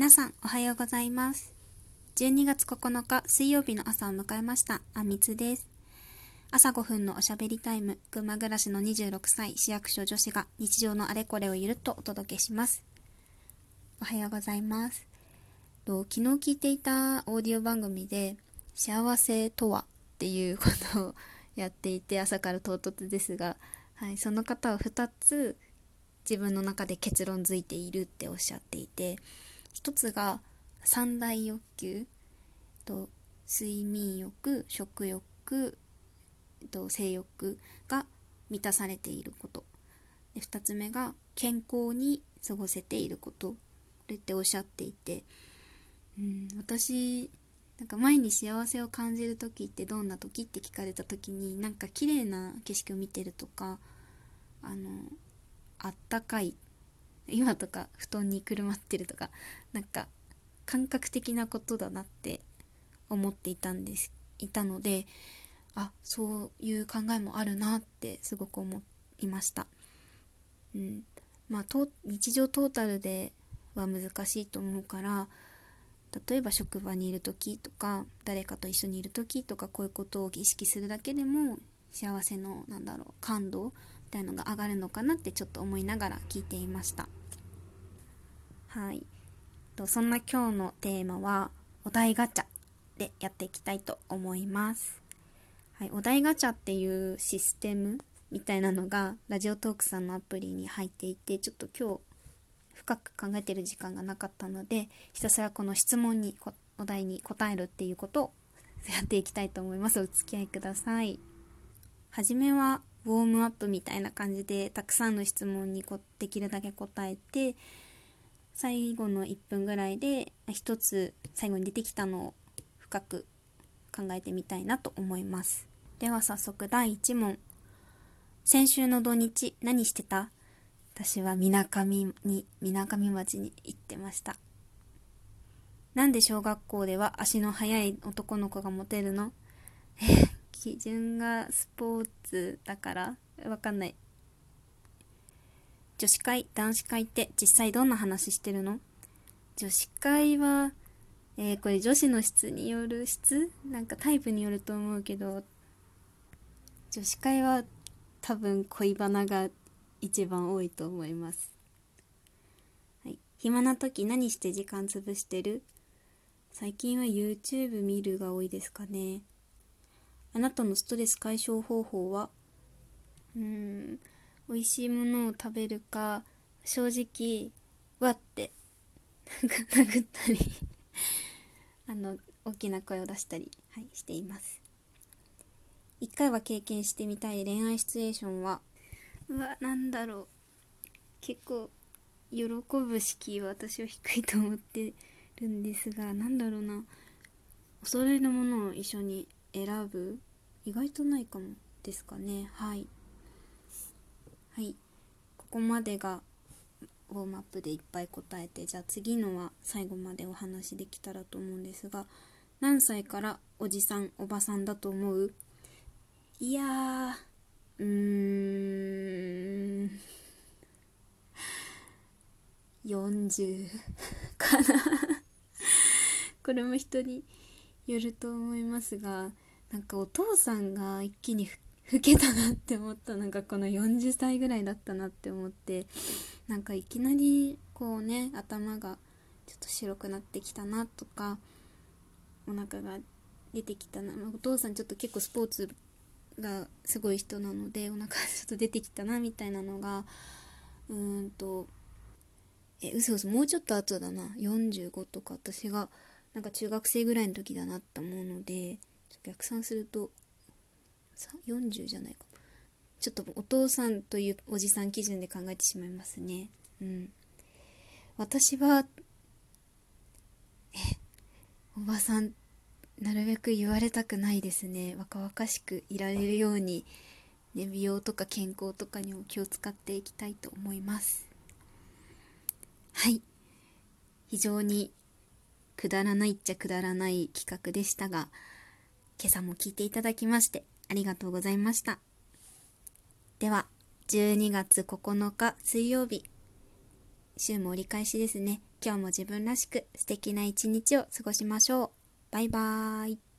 皆さんおはようございます。12月9日水曜日の朝を迎えましたあみつです。朝5分のおしゃべりタイム群馬暮らしの26歳市役所女子が日常のあれこれをゆるっとお届けします。おはようございます。と昨日聞いていたオーディオ番組で幸せとはっていうことをやっていて朝から唐突ですが、はい、その方は2つ自分の中で結論づいているっておっしゃっていて一つが三大欲求。と睡眠欲食欲と性欲が満たされていること。で2つ目が健康に過ごせていること。これっておっしゃっていて、うん、私なんか前に幸せを感じる時ってどんな時って聞かれた時になんか綺麗な景色を見てるとかあのあったかい今とか布団にくるまってるとかなんか感覚的なことだなって思っていたんですいたのであそういう考えもあるなってすごく思いました。うんまあ、日常トータルでは難しいと思うから例えば職場にいる時とか誰かと一緒にいる時とかこういうことを意識するだけでも幸せのなんだろう感度みたいのが上がるのかなってちょっと思いながら聞いていました。はい。そんな今日のテーマはお題ガチャでやっていきたいと思います、はい、お題ガチャっていうシステムみたいなのがラジオトークさんのアプリに入っていてちょっと今日深く考えてる時間がなかったのでひたすらこの質問にお題に答えるっていうことをやっていきたいと思います。お付き合いください。はじめはウォームアップみたいな感じでたくさんの質問にできるだけ答えて最後の1分ぐらいで一つ最後に出てきたのを深く考えてみたいなと思います。では早速第1問。先週の土日何してた？私はみなかみにみなかみ町に行ってました。なんで小学校では足の速い男の子がモテるの？え基準がスポーツだからわかんない。女子会、男子会って実際どんな話してるの？女子会は、えー、これ女子の質による質？なんかタイプによると思うけど、女子会は多分恋バナが一番多いと思います。はい。暇な時何して時間潰してる？最近は YouTube 見るが多いですかね。あなたのストレス解消方法は？うーん、美味しいものを食べるか正直わって殴ったり あの大きな声を出したり、はい、しています。一回は経験してみたい恋愛シチュエーションはうわなんだろう。結構喜ぶ式は私は低いと思ってるんですが何だろうな。恐れるものを一緒に選ぶ意外とないかもですかね。はい。はい。ここまでがウォームアップでいっぱい答えてじゃあ次のは最後までお話できたらと思うんですが何歳からおじさんおばさんだと思う？いやうーん。40かな。これも人によると思いますがなんかお父さんが一気に老けたなって思ったのがこの40歳ぐらいだったなって思ってなんかいきなりこうね頭がちょっと白くなってきたなとかお腹が出てきたな。お父さんちょっと結構スポーツがすごい人なのでお腹ちょっと出てきたなみたいなのがうーんとえ嘘嘘もうちょっと後だな。45とか私がなんか中学生ぐらいの時だなって思うので逆算すると40じゃないか。ちょっとお父さんというおじさん基準で考えてしまいますね。うん。私はえおばさんなるべく言われたくないですね。若々しくいられるように、ね、美容とか健康とかにも気を使っていきたいと思います。はい。非常にくだらないっちゃくだらない企画でしたが今朝も聞いていただきましてありがとうございました。では、12月9日水曜日、週も折り返しですね。今日も自分らしく素敵な一日を過ごしましょう。バイバーイ。